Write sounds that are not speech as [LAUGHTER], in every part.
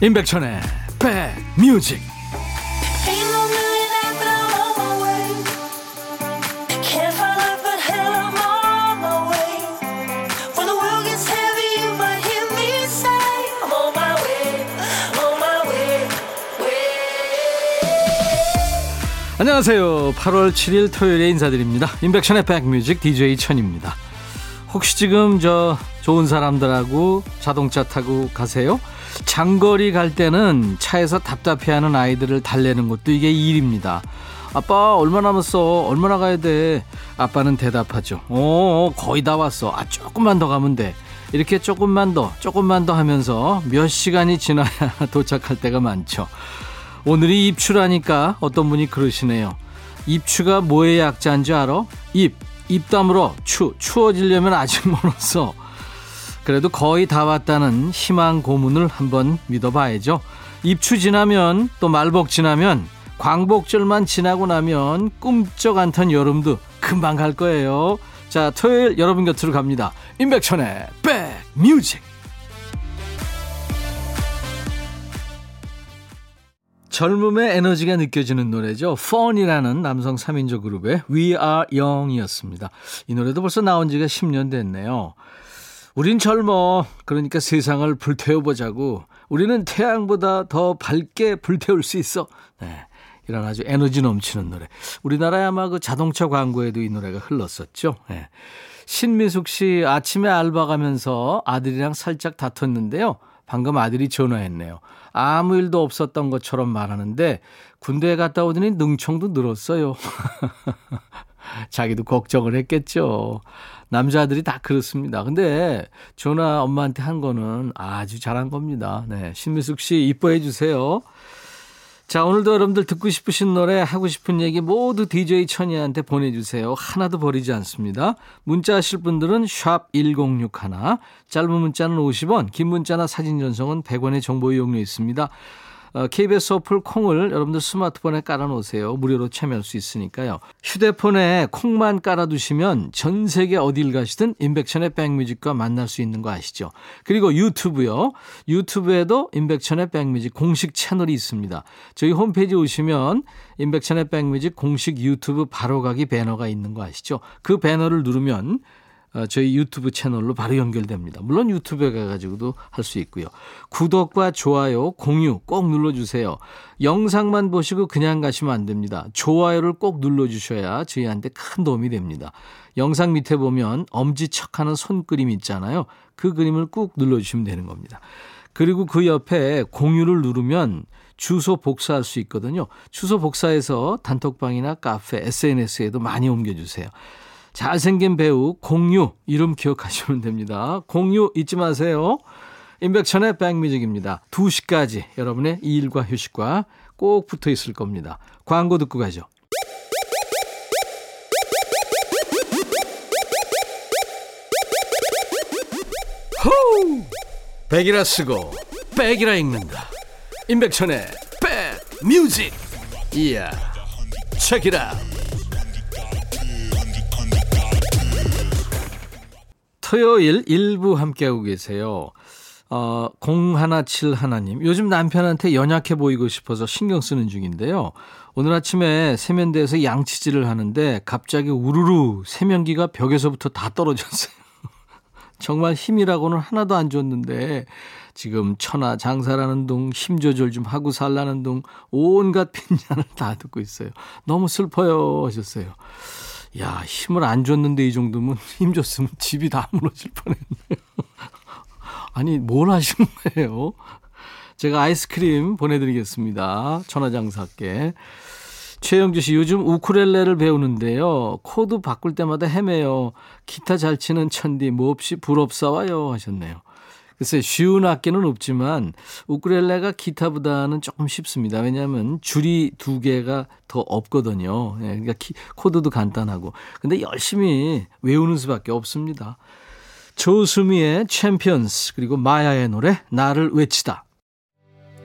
임백천의 백뮤직. 안녕하세요. 8월 7일 토요일에 인사드립니다. 임백천의 백뮤직 DJ 천입니다. 혹시 지금 저 좋은 사람들하고 자동차 타고 가세요? 장거리 갈 때는 차에서 답답해하는 아이들을 달래는 것도 이게 일입니다. 아빠 얼마 남았어? 얼마나 가야 돼? 아빠는 대답하죠. 어 거의 다 왔어. 아 조금만 더 가면 돼. 이렇게 조금만 더 조금만 더 하면서 몇 시간이 지나야 [LAUGHS] 도착할 때가 많죠. 오늘이 입추라니까 어떤 분이 그러시네요. 입추가 뭐의 약자인 줄 알아? 입, 입 다물어. 추, 추워지려면 아직 멀었어. 그래도 거의 다 왔다는 희망 고문을 한번 믿어봐야죠. 입추 지나면 또 말복 지나면 광복절만 지나고 나면 꿈쩍 않던 여름도 금방 갈 거예요. 자, 토요일 여러분 곁으로 갑니다. 임백천의 백뮤직. 젊음의 에너지가 느껴지는 노래죠. 펀이라는 남성 3인조 그룹의 We Are Young이었습니다. 이 노래도 벌써 나온 지가 10년 됐네요. 우린 젊어. 그러니까 세상을 불태워보자고. 우리는 태양보다 더 밝게 불태울 수 있어. 네. 이런 아주 에너지 넘치는 노래. 우리나라에 아마 그 자동차 광고에도 이 노래가 흘렀었죠. 네. 신미숙 씨 아침에 알바 가면서 아들이랑 살짝 다퉜는데요. 방금 아들이 전화했네요. 아무 일도 없었던 것처럼 말하는데 군대에 갔다 오더니 능청도 늘었어요. [LAUGHS] 자기도 걱정을 했겠죠. 남자들이 다 그렇습니다. 근데 전화 엄마한테 한 거는 아주 잘한 겁니다. 네. 신미숙 씨 이뻐해 주세요. 자, 오늘도 여러분들 듣고 싶으신 노래, 하고 싶은 얘기 모두 DJ 천이한테 보내주세요. 하나도 버리지 않습니다. 문자 하실 분들은 샵 1061, 짧은 문자는 50원, 긴 문자나 사진 전송은 100원의 정보 이용료 있습니다. KBS 어, 어플 콩을 여러분들 스마트폰에 깔아놓으세요. 무료로 참여할 수 있으니까요. 휴대폰에 콩만 깔아두시면 전 세계 어딜 가시든 인백천의 백뮤직과 만날 수 있는 거 아시죠? 그리고 유튜브요. 유튜브에도 인백천의 백뮤직 공식 채널이 있습니다. 저희 홈페이지 오시면 인백천의 백뮤직 공식 유튜브 바로가기 배너가 있는 거 아시죠? 그 배너를 누르면 어, 저희 유튜브 채널로 바로 연결됩니다. 물론 유튜브에 가가지고도 할 수 있고요. 구독과 좋아요, 공유 꼭 눌러주세요. 영상만 보시고 그냥 가시면 안 됩니다. 좋아요를 꼭 눌러주셔야 저희한테 큰 도움이 됩니다. 영상 밑에 보면 엄지척하는 손그림 있잖아요. 그 그림을 꾹 눌러주시면 되는 겁니다. 그리고 그 옆에 공유를 누르면 주소 복사할 수 있거든요. 주소 복사해서 단톡방이나 카페, SNS에도 많이 옮겨주세요. 잘생긴 배우 공유 이름 기억하시면 됩니다. 공유 잊지 마세요. 임백천의 백뮤직입니다. 2시까지 여러분의 일과 휴식과 꼭 붙어 있을 겁니다. 광고 듣고 가죠. 호우! 백이라 쓰고 백이라 읽는다. 임백천의 백뮤직. 이야. 책이라. 토요일 일부 함께하고 계세요. 어, 017 하나님. 요즘 남편한테 연약해 보이고 싶어서 신경 쓰는 중인데요. 오늘 아침에 세면대에서 양치질을 하는데 갑자기 우르르 세면기가 벽에서부터 다 떨어졌어요. [LAUGHS] 정말 힘이라고는 하나도 안 줬는데 지금 천하 장사라는 둥, 힘 조절 좀 하고 살라는 둥 온갖 핀잔을 다 듣고 있어요. 너무 슬퍼요 하셨어요. 야, 힘을 안 줬는데 이 정도면 [LAUGHS] 힘 줬으면 집이 다 무너질 뻔했네요. [LAUGHS] 아니, 뭘 하신 거예요? 제가 아이스크림 보내드리겠습니다. 천하장사께. 최영주 씨, 요즘 우쿠렐레를 배우는데요. 코드 바꿀 때마다 헤매요. 기타 잘 치는 천디, 몹시 부럽사와요. 하셨네요. 글쎄 쉬운 악기는 없지만 우크렐레가 기타보다는 조금 쉽습니다. 왜냐하면 줄이 두 개가 더 없거든요. 예, 그러니까 키, 코드도 간단하고. 근데 열심히 외우는 수밖에 없습니다. 조수미의 챔피언스 그리고 마야의 노래 나를 외치다.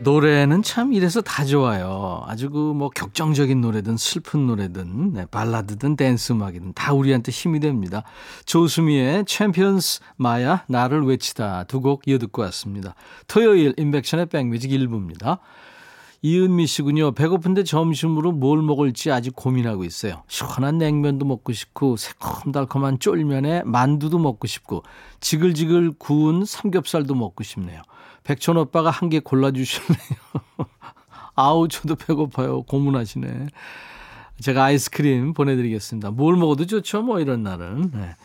노래는 참 이래서 다 좋아요. 아주 그 뭐 격정적인 노래든 슬픈 노래든 네, 발라드든 댄스 음악이든 다 우리한테 힘이 됩니다. 조수미의 챔피언스 마야 나를 외치다 두 곡 이어 듣고 왔습니다. 토요일 임백천의 백뮤직 1부입니다. 이은미 씨군요. 배고픈데 점심으로 뭘 먹을지 아직 고민하고 있어요. 시원한 냉면도 먹고 싶고 새콤달콤한 쫄면에 만두도 먹고 싶고 지글지글 구운 삼겹살도 먹고 싶네요. 백천 오빠가 한 개 골라주실래요? [LAUGHS] 아우 저도 배고파요. 고문하시네. 제가 아이스크림 보내드리겠습니다. 뭘 먹어도 좋죠. 뭐 이런 날은. 네.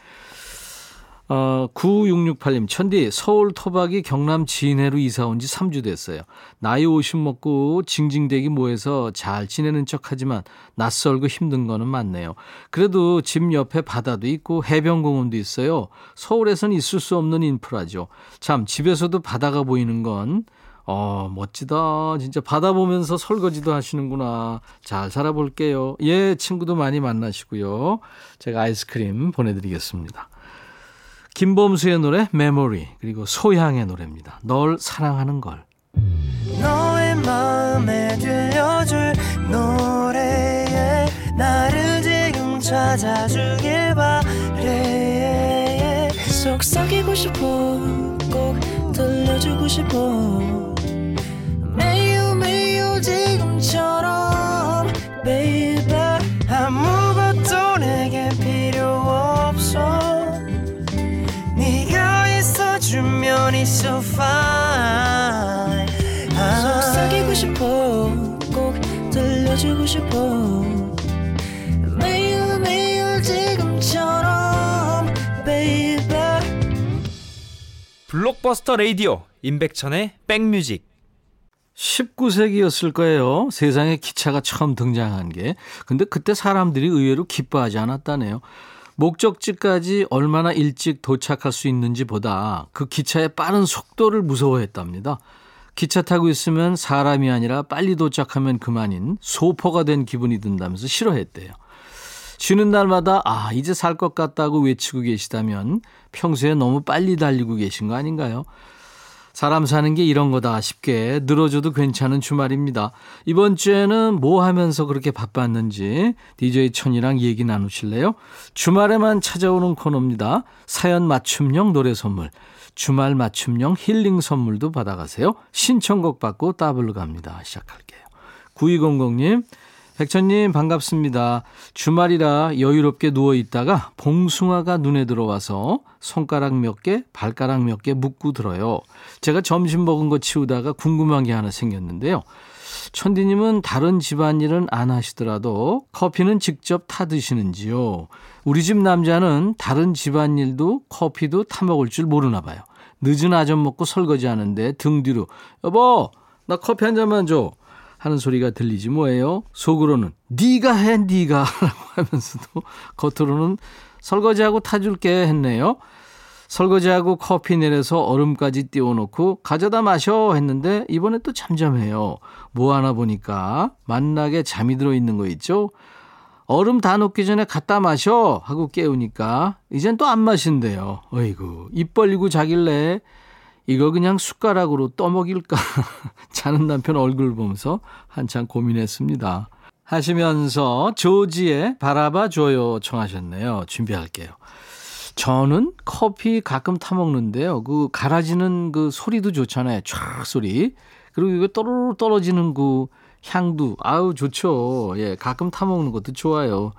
어, 9668님, 천디, 서울 토박이 경남 진해로 이사 온 지 3주 됐어요. 나이 50 먹고 징징대기 모여서 잘 지내는 척 하지만 낯설고 힘든 거는 많네요. 그래도 집 옆에 바다도 있고 해변공원도 있어요. 서울에선 있을 수 없는 인프라죠. 참, 집에서도 바다가 보이는 건 어, 멋지다. 진짜 바다 보면서 설거지도 하시는구나. 잘 살아볼게요. 예, 친구도 많이 만나시고요. 제가 아이스크림 보내드리겠습니다. 김범수의 노래 메모리 그리고 소향의 노래입니다. 널 사랑하는 걸. 너의 마음에 들려줄 노래에 나를 지금 찾아주길 바래 속삭이고 싶어 꼭 들려주고 싶어 매우 매우 지금처럼 baby 아무 it's so fine 속삭이고 싶어 꼭 들려주고 싶어 매일 매일 지금처럼 baby 블록버스터 레이디오 임백천의 백뮤직 19세기였을 거예요. 세상에 기차가 처음 등장한 게. 근데 그때 사람들이 의외로 기뻐하지 않았다네요. 목적지까지 얼마나 일찍 도착할 수 있는지 보다 그 기차의 빠른 속도를 무서워했답니다. 기차 타고 있으면 사람이 아니라 빨리 도착하면 그만인 소포가 된 기분이 든다면서 싫어했대요. 쉬는 날마다 아, 이제 살 것 같다고 외치고 계시다면 평소에 너무 빨리 달리고 계신 거 아닌가요? 사람 사는 게 이런 거다 싶게 늘어져도 괜찮은 주말입니다. 이번 주에는 뭐 하면서 그렇게 바빴는지 DJ 천이랑 얘기 나누실래요? 주말에만 찾아오는 코너입니다. 사연 맞춤형 노래 선물. 주말 맞춤형 힐링 선물도 받아가세요. 신청곡 받고 따블로 갑니다. 시작할게요. 9200님, 백천님 반갑습니다. 주말이라 여유롭게 누워 있다가 봉숭아가 눈에 들어와서 손가락 몇 개, 발가락 몇 개 묶고 들어요. 제가 점심 먹은 거 치우다가 궁금한 게 하나 생겼는데요. 천디님은 다른 집안일은 안 하시더라도 커피는 직접 타 드시는지요? 우리 집 남자는 다른 집안일도 커피도 타 먹을 줄 모르나 봐요. 늦은 아점 먹고 설거지 하는데 등 뒤로 여보 나 커피 한 잔만 줘. 하는 소리가 들리지 뭐예요? 속으로는 네가 해 네가 라고 하면서도 겉으로는 설거지하고 타줄게 했네요. 설거지하고 커피 내려서 얼음까지 띄워놓고 가져다 마셔 했는데 이번에 또 잠잠해요. 뭐 하나 보니까 만나게 잠이 들어 있는 거 있죠? 얼음 다 녹기 전에 갖다 마셔 하고 깨우니까 이젠 또 안 마신대요. 어이구 입 벌리고 자길래 이거 그냥 숟가락으로 떠먹일까? [LAUGHS] 자는 남편 얼굴 보면서 한참 고민했습니다. 하시면서 조지의 바라봐 줘요 청하셨네요. 준비할게요. 저는 커피 가끔 타 먹는데요. 그 갈아지는 그 소리도 좋잖아요. 촤 소리. 그리고 이거 떨어로 떨어지는 그 향도 아우 좋죠. 예, 가끔 타 먹는 것도 좋아요.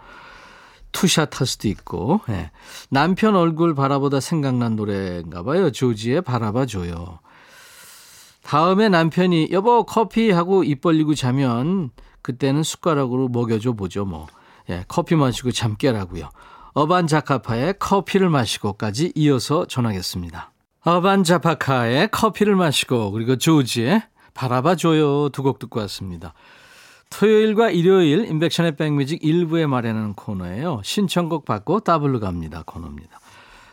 투샷 할 수도 있고 예. 남편 얼굴 바라보다 생각난 노래인가 봐요. 조지의 바라봐 줘요. 다음에 남편이 여보 커피 하고 입 벌리고 자면 그때는 숟가락으로 먹여줘 보죠 뭐. 예, 커피 마시고 잠 깨라고요. 어반 자카파의 커피를 마시고까지 이어서 전하겠습니다. 어반 자카파의 커피를 마시고 그리고 조지의 바라봐 줘요 두 곡 듣고 왔습니다. 토요일과 일요일 임백천의 백뮤직 일부에 마련하는 코너예요. 신청곡 받고 더블로 갑니다 코너입니다.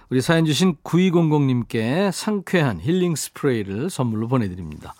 우리 사연 주신 9200님께 상쾌한 힐링 스프레이를 선물로 보내드립니다.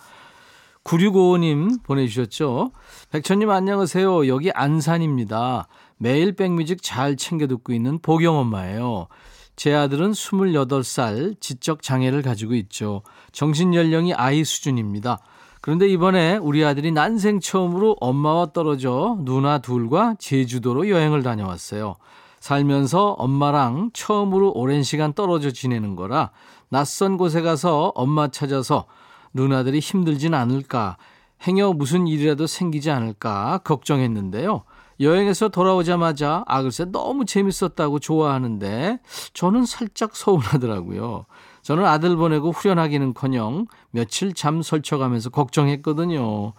9655님 보내주셨죠. 백천님 안녕하세요. 여기 안산입니다. 매일 백뮤직 잘 챙겨 듣고 있는 보경 엄마예요. 제 아들은 28살 지적 장애를 가지고 있죠. 정신 연령이 아이 수준입니다. 그런데 이번에 우리 아들이 난생 처음으로 엄마와 떨어져 누나 둘과 제주도로 여행을 다녀왔어요. 살면서 엄마랑 처음으로 오랜 시간 떨어져 지내는 거라 낯선 곳에 가서 엄마 찾아서 누나들이 힘들진 않을까, 행여 무슨 일이라도 생기지 않을까 걱정했는데요. 여행에서 돌아오자마자 아 글쎄 너무 재밌었다고 좋아하는데 저는 살짝 서운하더라고요. 저는 아들 보내고 후련하기는커녕 며칠 잠 설쳐가면서 걱정했거든요.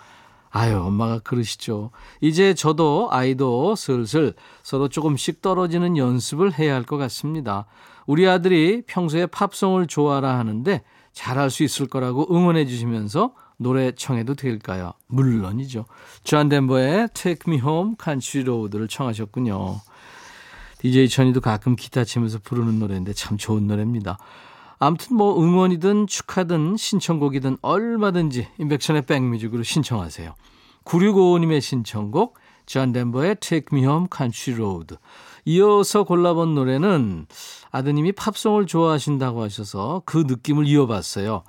아유, 엄마가 그러시죠. 이제 저도 아이도 슬슬 서로 조금씩 떨어지는 연습을 해야 할 것 같습니다. 우리 아들이 평소에 팝송을 좋아라 하는데 잘할 수 있을 거라고 응원해 주시면서 노래 청해도 될까요? 물론이죠. 존 덴버의 Take Me Home Country Road를 청하셨군요. DJ 천이도 가끔 기타 치면서 부르는 노래인데 참 좋은 노래입니다. 아무튼 뭐 응원이든 축하든 신청곡이든 얼마든지 임백천의 백뮤직으로 신청하세요. 9655님의 신청곡 존 덴버의 Take Me Home Country Road 이어서 골라본 노래는 아드님이 팝송을 좋아하신다고 하셔서 그 느낌을 이어봤어요.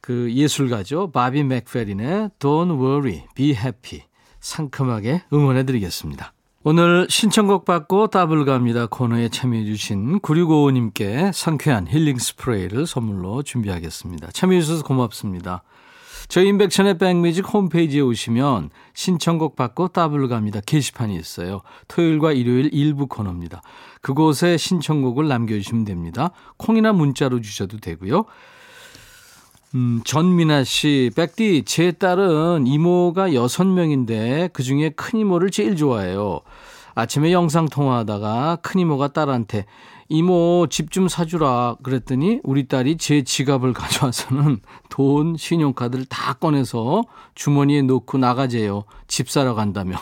그 예술가죠. 바비 맥페린의 Don't Worry, Be Happy 상큼하게 응원해드리겠습니다. 오늘 신청곡 받고 더블 갑니다 코너에 참여해 주신 9655님께 상쾌한 힐링 스프레이를 선물로 준비하겠습니다. 참여해 주셔서 고맙습니다. 저희 임백천의 백뮤직 홈페이지에 오시면 신청곡 받고 더블 갑니다 게시판이 있어요. 토요일과 일요일 일부 코너입니다. 그곳에 신청곡을 남겨주시면 됩니다. 콩이나 문자로 주셔도 되고요. 음, 전민아 씨, 백디, 제 딸은 이모가 여섯 명인데 그 중에 큰 이모를 제일 좋아해요. 아침에 영상 통화하다가 큰 이모가 딸한테 이모 집 좀 사주라 그랬더니 우리 딸이 제 지갑을 [LAUGHS] 가져와서는 돈, 신용카드를 다 꺼내서 주머니에 놓고 나가재요. 집 사러 간다며.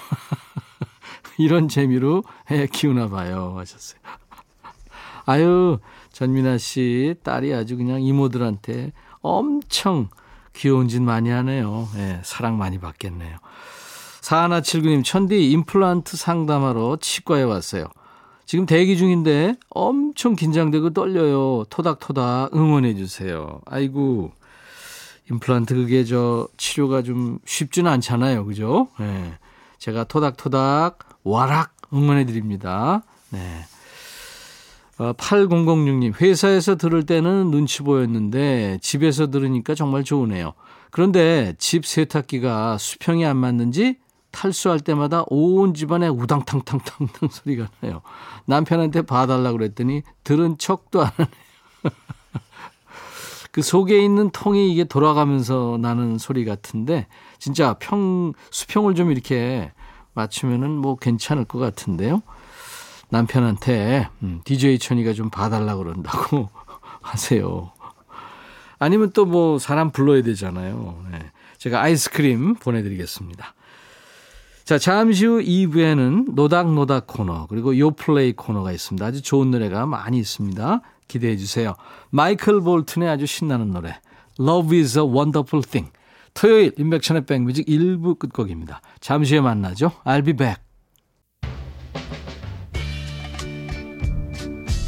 [LAUGHS] 이런 재미로 애 키우나 봐요. 하셨어요. [LAUGHS] 아유, 전민아 씨, 딸이 아주 그냥 이모들한테 엄청 귀여운 짓 많이 하네요. 예, 사랑 많이 받겠네요. 4179님, 천디 임플란트 상담하러 치과에 왔어요. 지금 대기 중인데 엄청 긴장되고 떨려요. 토닥토닥 응원해 주세요. 아이고, 임플란트 그게 저 치료가 좀 쉽지는 않잖아요. 그죠? 예. 제가 토닥토닥 와락 응원해 드립니다. 네. 8006님, 어, 회사에서 들을 때는 눈치 보였는데 집에서 들으니까 정말 좋으네요. 그런데 집 세탁기가 수평이 안 맞는지 탈수할 때마다 온 집안에 우당탕탕탕탕 [LAUGHS] 소리가 나요. 남편한테 봐달라고 그랬더니 들은 척도 안 하네요. [LAUGHS] 그 속에 있는 통이 이게 돌아가면서 나는 소리 같은데 진짜 평 수평을 좀 이렇게 맞추면은 뭐 괜찮을 것 같은데요. 남편한테 음, DJ 천이가 좀 봐달라 그런다고 [LAUGHS] 하세요. 아니면 또 뭐 사람 불러야 되잖아요. 네. 제가 아이스크림 보내드리겠습니다. 자, 잠시 후 2부에는 노닥노닥 코너, 그리고 요플레이 코너가 있습니다. 아주 좋은 노래가 많이 있습니다. 기대해 주세요. 마이클 볼튼의 아주 신나는 노래, Love is a Wonderful Thing. 토요일 인백천의 백뮤직 1부 끝곡입니다. 잠시 후에 만나죠. I'll be back.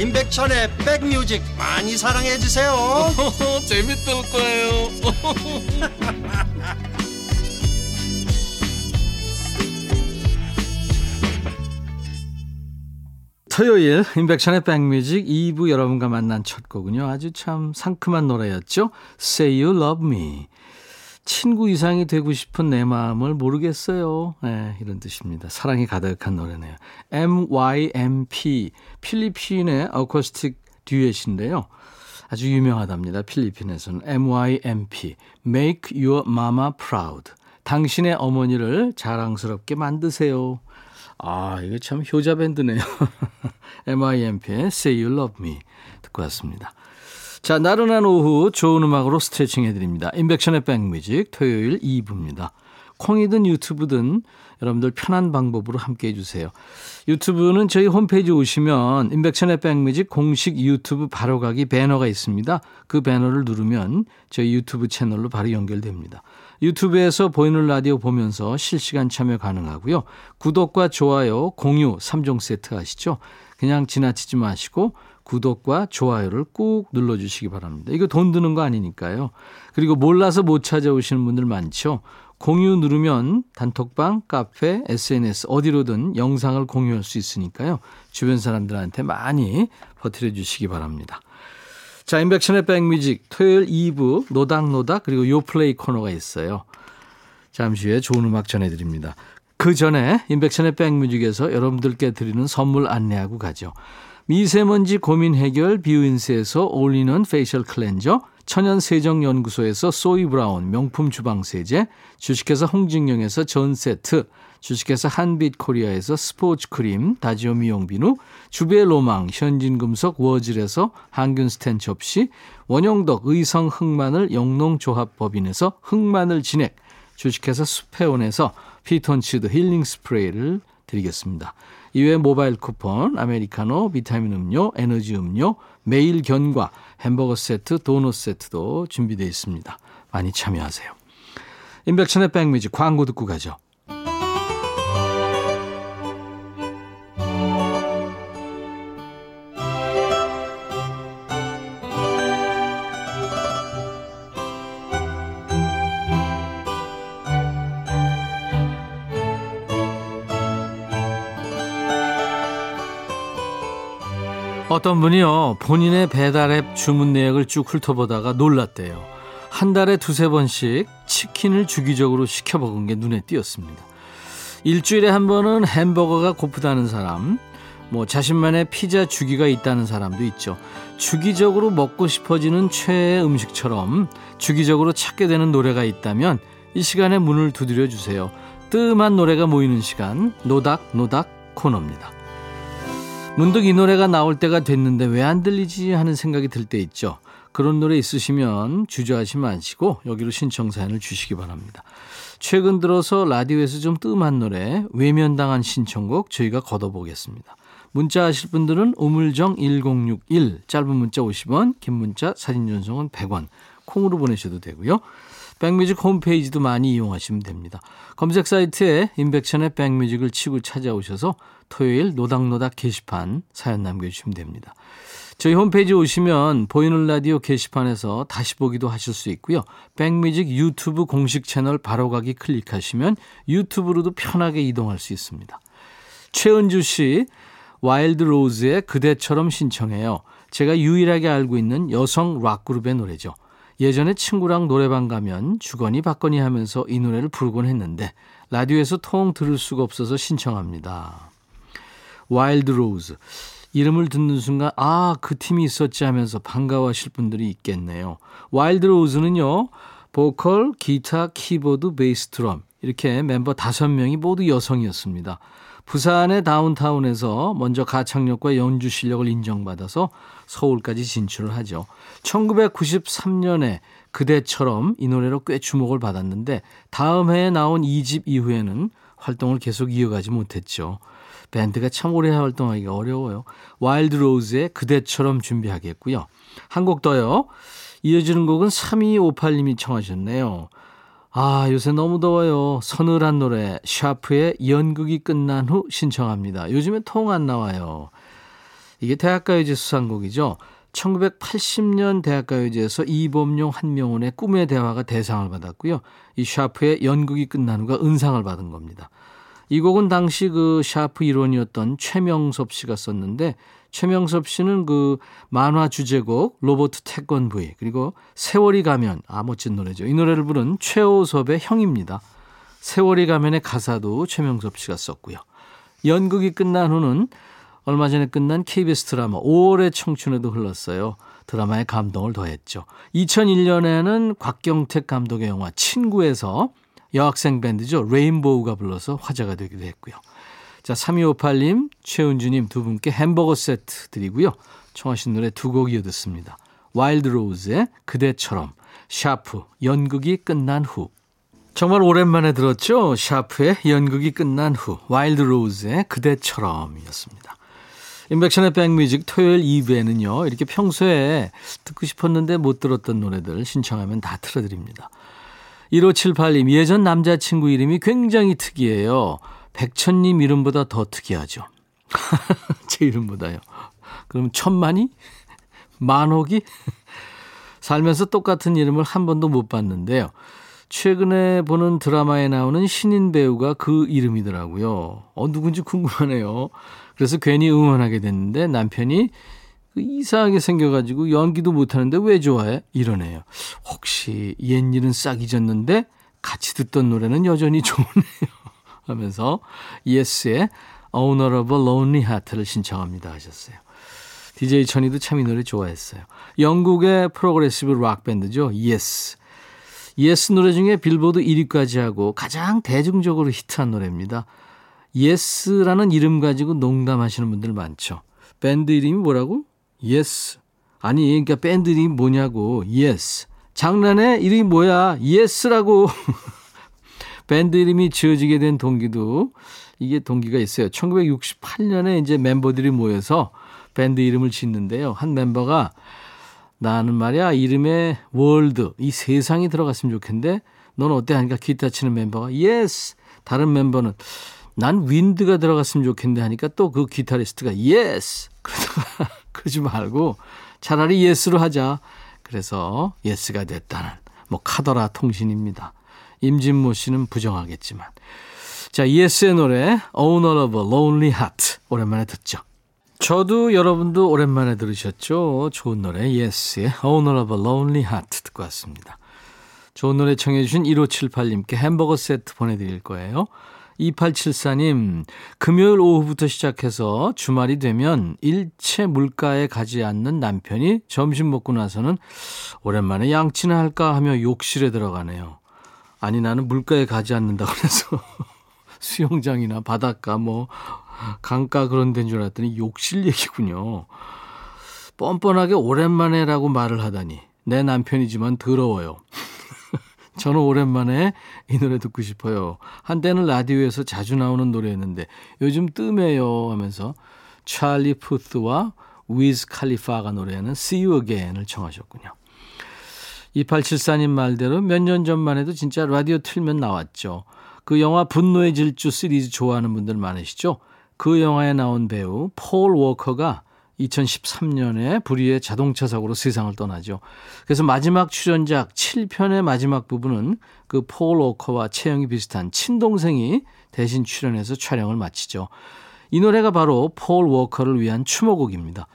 임백천의 백뮤직 많이 사랑해 주세요. [LAUGHS] 재밌을 거예요. [LAUGHS] 토요일 임백천의 백뮤직 2부 여러분과 만난 첫 곡은요. 아주 참 상큼한 노래였죠. Say You Love Me. 친구 이상이 되고 싶은 내 마음을 모르겠어요. 네, 이런 뜻입니다. 사랑이 가득한 노래네요. MYMP, 필리핀의 어쿠스틱 듀엣인데요. 아주 유명하답니다. 필리핀에서는 MYMP, Make Your Mama Proud. 당신의 어머니를 자랑스럽게 만드세요. 아, 이게 참 효자 밴드네요. [LAUGHS] MIMP의 Say You Love Me 듣고 왔습니다. 자, 나른한 오후 좋은 음악으로 스트레칭 해드립니다. 인백션의 백뮤직 토요일 2부입니다. 콩이든 유튜브든 여러분들 편한 방법으로 함께 해주세요. 유튜브는 저희 홈페이지 오시면 인백션의 백뮤직 공식 유튜브 바로가기 배너가 있습니다. 그 배너를 누르면 저희 유튜브 채널로 바로 연결됩니다. 유튜브에서 보이는 라디오 보면서 실시간 참여 가능하고요. 구독과 좋아요, 공유 3종 세트 아시죠? 그냥 지나치지 마시고 구독과 좋아요를 꾹 눌러주시기 바랍니다. 이거 돈 드는 거 아니니까요. 그리고 몰라서 못 찾아오시는 분들 많죠. 공유 누르면 단톡방, 카페, SNS 어디로든 영상을 공유할 수 있으니까요. 주변 사람들한테 많이 버텨 주시기 바랍니다. 자, 임백천의 백뮤직 토요일 2부 노닥노닥 그리고 요플레이 코너가 있어요. 잠시 후에 좋은 음악 전해드립니다. 그 전에 임백천의 백뮤직에서 여러분들께 드리는 선물 안내하고 가죠. 미세먼지 고민 해결 비우인스에서 올리는 페이셜 클렌저 천연 세정 연구소에서 소이 브라운 명품 주방 세제, 주식회사 홍진경에서 전 세트, 주식회사 한빛코리아에서 스포츠 크림, 다지오 미용 비누, 주베 로망, 현진금속 워즐에서 항균 스텐 접시, 원형덕 의성 흑마늘 영농조합법인에서 흑마늘 진액, 주식회사 수페온에서 피톤치드 힐링 스프레이를 드리겠습니다. 이외에 모바일 쿠폰, 아메리카노, 비타민 음료, 에너지 음료, 매일 견과, 햄버거 세트, 도넛 세트도 준비되어 있습니다. 많이 참여하세요. 임백천의 백뮤직 광고 듣고 가죠. 어떤 분이요, 본인의 배달 앱 주문 내역을 쭉 훑어보다가 놀랐대요. 한 달에 두세 번씩 치킨을 주기적으로 시켜 먹은 게 눈에 띄었습니다. 일주일에 한 번은 햄버거가 고프다는 사람, 뭐 자신만의 피자 주기가 있다는 사람도 있죠. 주기적으로 먹고 싶어지는 최애 음식처럼 주기적으로 찾게 되는 노래가 있다면 이 시간에 문을 두드려 주세요. 뜸한 노래가 모이는 시간, 노닥노닥 노닥 코너입니다. 문득 이 노래가 나올 때가 됐는데 왜 안 들리지 하는 생각이 들 때 있죠. 그런 노래 있으시면 주저하지 마시고 여기로 신청 사연을 주시기 바랍니다. 최근 들어서 라디오에서 좀 뜸한 노래 외면당한 신청곡 저희가 걷어보겠습니다. 문자 하실 분들은 우물정 1061 짧은 문자 50원 긴 문자 사진 전송은 100원 콩으로 보내셔도 되고요. 백뮤직 홈페이지도 많이 이용하시면 됩니다. 검색 사이트에 인백션의 백뮤직을 치고 찾아오셔서 토요일 노닥노닥 게시판 사연 남겨주시면 됩니다. 저희 홈페이지 오시면 보이는 라디오 게시판에서 다시 보기도 하실 수 있고요. 백뮤직 유튜브 공식 채널 바로가기 클릭하시면 유튜브로도 편하게 이동할 수 있습니다. 최은주 씨, 와일드 로즈의 그대처럼 신청해요. 제가 유일하게 알고 있는 여성 락그룹의 노래죠. 예전에 친구랑 노래방 가면 주거니 받거니 하면서 이 노래를 부르곤 했는데 라디오에서 통 들을 수가 없어서 신청합니다. 와일드 로즈. 이름을 듣는 순간 아, 그 팀이 있었지 하면서 반가워하실 분들이 있겠네요. 와일드 로즈는요. 보컬, 기타, 키보드, 베이스 드럼 이렇게 멤버 다섯 명이 모두 여성이었습니다. 부산의 다운타운에서 먼저 가창력과 연주 실력을 인정받아서 서울까지 진출을 하죠. 1993년에 그대처럼 이 노래로 꽤 주목을 받았는데 다음 해에 나온 2집 이후에는 활동을 계속 이어가지 못했죠. 밴드가 참 오래 활동하기가 어려워요. 와일드 로즈의 그대처럼 준비하겠고요. 한 곡 더요. 이어지는 곡은 3258님이 청하셨네요. 아, 요새 너무 더워요. 서늘한 노래, 샤프의 연극이 끝난 후 신청합니다. 요즘에 통 안 나와요. 이게 대학가요제 수상곡이죠. 1980년 대학가요제에서 이범용 한명훈의 꿈의 대화가 대상을 받았고요. 이 샤프의 연극이 끝난 후가 은상을 받은 겁니다. 이 곡은 당시 그 샤프 일원이었던 최명섭 씨가 썼는데 최명섭 씨는 그 만화 주제곡 로보트 태권브이 그리고 세월이 가면 아 멋진 노래죠. 이 노래를 부른 최호섭의 형입니다. 세월이 가면의 가사도 최명섭 씨가 썼고요. 연극이 끝난 후는 얼마 전에 끝난 KBS 드라마 5월의 청춘에도 흘렀어요. 드라마의 감동을 더했죠. 2001년에는 곽경택 감독의 영화 친구에서 여학생 밴드죠. 레인보우가 불러서 화제가 되기도 했고요. 자, 3258님, 최은주님 두 분께 햄버거 세트 드리고요. 청하신 노래 두 곡 이어 듣습니다. 와일드 로즈의 그대처럼, 샤프, 연극이 끝난 후. 정말 오랜만에 들었죠. 샤프의 연극이 끝난 후 와일드 로즈의 그대처럼이었습니다. 임백천의 백뮤직 토요일 2부에는요. 이렇게 평소에 듣고 싶었는데 못 들었던 노래들 신청하면 다 틀어드립니다. 1578님 예전 남자친구 이름이 굉장히 특이해요. 백천님 이름보다 더 특이하죠. [LAUGHS] 제 이름보다요. 그럼 천만이? 만옥이? 살면서 똑같은 이름을 한 번도 못 봤는데요. 최근에 보는 드라마에 나오는 신인 배우가 그 이름이더라고요. 어, 누군지 궁금하네요. 그래서 괜히 응원하게 됐는데 남편이 그 이상하게 생겨가지고 연기도 못하는데 왜 좋아해? 이러네요. 혹시 옛 일은 싹 잊었는데 같이 듣던 노래는 여전히 [LAUGHS] 좋네요. 하면서 예스의 a Lonely Heart를 신청합니다 하셨어요. DJ 천이도 참 이 노래 좋아했어요. 영국의 프로그레시브 락 밴드죠. 예스. 예스 노래 중에 빌보드 1위까지 하고 가장 대중적으로 히트한 노래입니다. 예스라는 이름 가지고 농담하시는 분들 많죠. 밴드 이름이 뭐라고? 예스. 아니, 그러니까 밴드 이름이 뭐냐고. 예스. 장난해? 이름이 뭐야? 예스라고. [LAUGHS] 밴드 이름이 지어지게 된 동기도 이게 동기가 있어요. 1968년에 이제 멤버들이 모여서 밴드 이름을 짓는데요. 한 멤버가 나는 말이야 이름에 world 이 세상이 들어갔으면 좋겠는데 넌 어때 하니까 기타 치는 멤버가 yes 다른 멤버는 난 wind가 들어갔으면 좋겠는데 하니까 또 그 기타리스트가 yes 그러다가 그러지 말고 차라리 예스로 하자 그래서 예스가 됐다는 뭐 카더라 통신입니다 임진모 씨는 부정하겠지만 자 예스의 노래 Owner of a Lonely Heart 오랜만에 듣죠 저도 여러분도 오랜만에 들으셨죠? 좋은 노래 예스의 Owner of a Lonely Heart 듣고 왔습니다. 좋은 노래 청해 주신 1578님께 햄버거 세트 보내드릴 거예요. 2874님, 금요일 오후부터 시작해서 주말이 되면 일체 물가에 가지 않는 남편이 점심 먹고 나서는 오랜만에 양치나 할까 하며 욕실에 들어가네요. 아니, 나는 물가에 가지 않는다고 그래서 [LAUGHS] 수영장이나 바닷가 뭐 강가 그런 데인 줄 알았더니 욕실 얘기군요. 뻔뻔하게 오랜만에라고 말을 하다니 내 남편이지만 더러워요. 저는 오랜만에 이 노래 듣고 싶어요. 한때는 라디오에서 자주 나오는 노래였는데 요즘 뜸해요 하면서 찰리 푸스와 위즈 칼리파가 노래하는 See You Again을 청하셨군요. 2874님 말대로 몇 년 전만 해도 진짜 라디오 틀면 나왔죠. 그 영화 분노의 질주 시리즈 좋아하는 분들 많으시죠? 그 영화에 나온 배우 폴 워커가 2013년에 불의의 자동차 사고로 세상을 떠나죠. 그래서 마지막 출연작 7편의 마지막 부분은 그폴 워커와 체형이 비슷한 친동생이 대신 출연해서 촬영을 마치죠. 이 노래가 바로 폴 워커를 위한 추모곡입니다.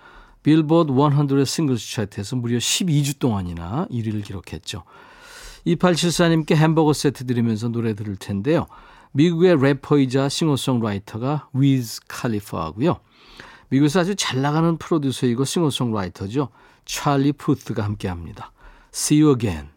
빌보드 100 singles 차트에서 무려 12주 동안이나 1위를 기록했죠. 2874님께 햄버거 세트 드리면서 노래 들을 텐데요. 미국의 래퍼이자 싱어송라이터가 위즈 칼리파고요. 미국에서 아주 잘 나가는 프로듀서이고 싱어송라이터죠. 찰리 푸스가 함께 합니다. See you again.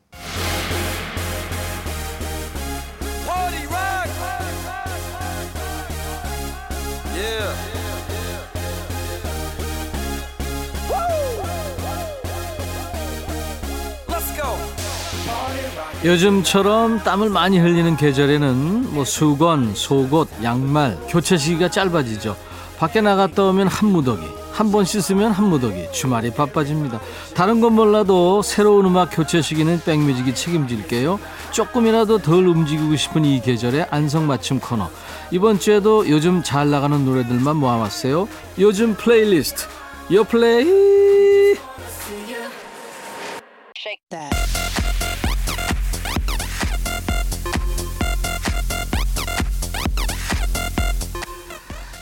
요즘처럼 땀을 많이 흘리는 계절에는 뭐 수건, 속옷, 양말, 교체 시기가 짧아지죠. 밖에 나갔다 오면 한 무더기, 한 번 씻으면 한 무더기, 주말이 바빠집니다. 다른 건 몰라도 새로운 음악 교체 시기는 백뮤직이 책임질게요. 조금이라도 덜 움직이고 싶은 이 계절의 안성맞춤 코너. 이번 주에도 요즘 잘 나가는 노래들만 모아왔어요. 요즘 플레이리스트. 요플레이.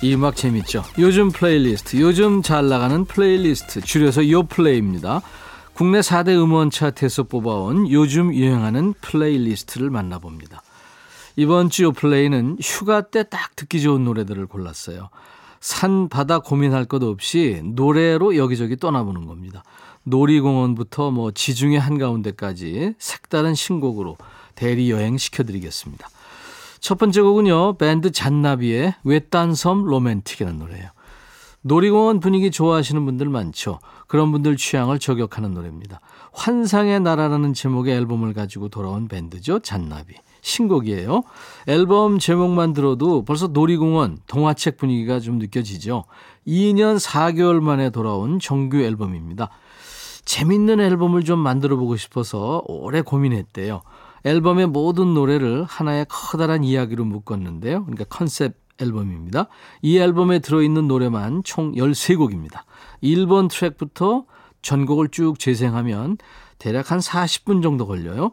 이 음악 재밌죠? 요즘 플레이리스트, 요즘 잘 나가는 플레이리스트, 줄여서 요플레이입니다. 국내 4대 음원 차트에서 뽑아온 요즘 유행하는 플레이리스트를 만나봅니다. 이번 주 요플레이는 휴가 때 딱 듣기 좋은 노래들을 골랐어요. 산, 바다 고민할 것 없이 노래로 여기저기 떠나보는 겁니다. 놀이공원부터 뭐 지중해 한가운데까지 색다른 신곡으로 대리 여행 시켜드리겠습니다. 첫 번째 곡은요, 밴드 잔나비의 외딴 섬 로맨틱이라는 노래예요. 놀이공원 분위기 좋아하시는 분들 많죠. 그런 분들 취향을 저격하는 노래입니다. 환상의 나라라는 제목의 앨범을 가지고 돌아온 밴드죠, 잔나비. 신곡이에요. 앨범 제목만 들어도 벌써 놀이공원, 동화책 분위기가 좀 느껴지죠. 2년 4개월 만에 돌아온 정규 앨범입니다. 재밌는 앨범을 좀 만들어 보고 싶어서 오래 고민했대요. 앨범의 모든 노래를 하나의 커다란 이야기로 묶었는데요. 그러니까 컨셉 앨범입니다. 이 앨범에 들어있는 노래만 총 13곡입니다. 1번 트랙부터 전곡을 쭉 재생하면 대략 한 40분 정도 걸려요.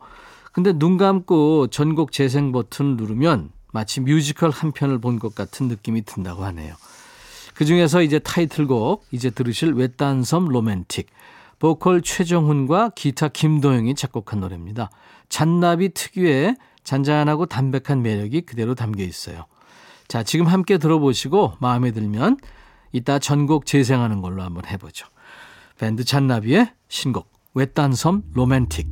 근데 눈 감고 전곡 재생 버튼 누르면 마치 뮤지컬 한 편을 본 것 같은 느낌이 든다고 하네요. 그 중에서 이제 타이틀곡, 이제 들으실 외딴섬 로맨틱. 보컬 최정훈과 기타 김도영이 작곡한 노래입니다. 잔나비 특유의 잔잔하고 담백한 매력이 그대로 담겨 있어요. 자, 지금 함께 들어보시고 마음에 들면 이따 전곡 재생하는 걸로 한번 해보죠. 밴드 잔나비의 신곡 외딴섬 로맨틱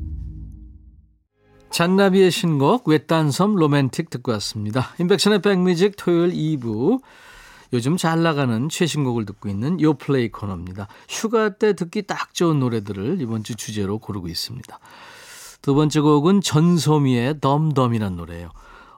잔나비의 신곡 외딴섬 로맨틱 듣고 왔습니다. 인백션의 백뮤직 토요일 2부 요즘 잘 나가는 최신곡을 듣고 있는 요플레이 코너입니다. 휴가 때 듣기 딱 좋은 노래들을 이번 주 주제로 고르고 있습니다. 두 번째 곡은 전소미의 덤덤이란 노래예요.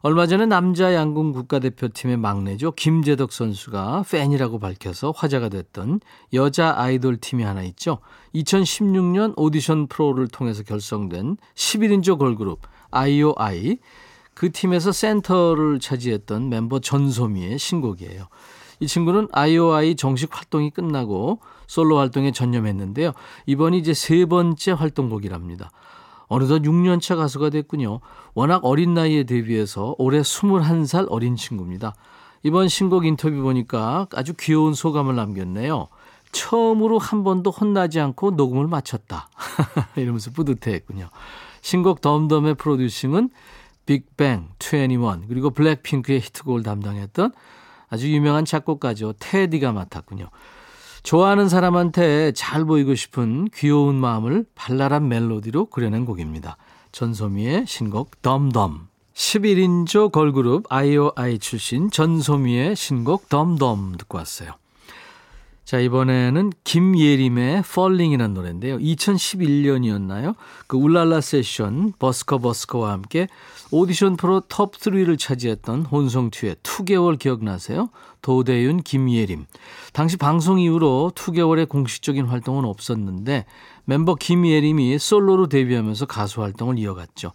얼마 전에 남자 양궁 국가대표팀의 막내죠. 김재덕 선수가 팬이라고 밝혀서 화제가 됐던 여자 아이돌 팀이 하나 있죠. 2016년 오디션 프로를 통해서 결성된 11인조 걸그룹 IOI. 그 팀에서 센터를 차지했던 멤버 전소미의 신곡이에요. 이 친구는 IOI 정식 활동이 끝나고 솔로 활동에 전념했는데요. 이번이 이제 세 번째 활동곡이랍니다. 어느덧 6년차 가수가 됐군요. 워낙 어린 나이에 데뷔해서 올해 21살 어린 친구입니다. 이번 신곡 인터뷰 보니까 아주 귀여운 소감을 남겼네요. 처음으로 한 번도 혼나지 않고 녹음을 마쳤다. [LAUGHS] 이러면서 뿌듯해했군요. 신곡 덤덤의 프로듀싱은 빅뱅, 21 그리고 블랙핑크의 히트곡을 담당했던 아주 유명한 작곡가죠. 테디가 맡았군요. 좋아하는 사람한테 잘 보이고 싶은 귀여운 마음을 발랄한 멜로디로 그려낸 곡입니다. 전소미의 신곡 덤덤. 11인조 걸그룹 아이오아이 출신 전소미의 신곡 덤덤 듣고 왔어요. 자, 이번에는 김예림의 Falling이라는 노래인데요. 2011년이었나요? 그 울랄라 세션 버스커 버스커와 함께 오디션 프로 톱 3를 차지했던 혼성투의 2개월 기억나세요? 도대윤, 김예림. 당시 방송 이후로 2개월의 공식적인 활동은 없었는데 멤버 김예림이 솔로로 데뷔하면서 가수 활동을 이어갔죠.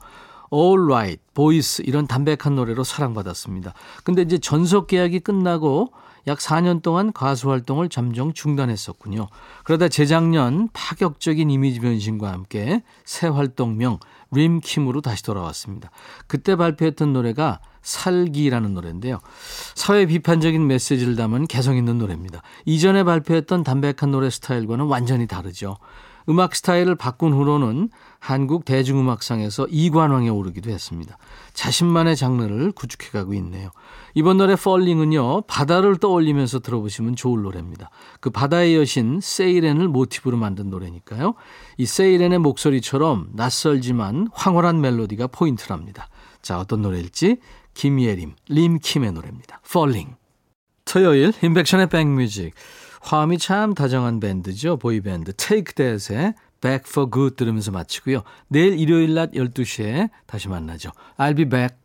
All Right, Boys 이런 담백한 노래로 사랑받았습니다. 근데 이제 전속 계약이 끝나고 약 4년 동안 가수 활동을 잠정 중단했었군요. 그러다 재작년 파격적인 이미지 변신과 함께 새 활동명 림킴으로 다시 돌아왔습니다. 그때 발표했던 노래가 살기라는 노래인데요. 사회 비판적인 메시지를 담은 개성 있는 노래입니다. 이전에 발표했던 담백한 노래 스타일과는 완전히 다르죠. 음악 스타일을 바꾼 후로는 한국 대중음악상에서 이관왕에 오르기도 했습니다. 자신만의 장르를 구축해가고 있네요. 이번 노래 펄링은요. 바다를 떠올리면서 들어보시면 좋을 노래입니다. 그 바다의 여신 세이렌을 모티브로 만든 노래니까요. 이 세이렌의 목소리처럼 낯설지만 황홀한 멜로디가 포인트랍니다. 자 어떤 노래일지 김예림, 림킴의 노래입니다. Falling. 토요일 인백션의 백뮤직. 화음이 참 다정한 밴드죠. 보이밴드 Take That의 Back for Good 들으면서 마치고요. 내일 일요일 낮 12시에 다시 만나죠. I'll be back.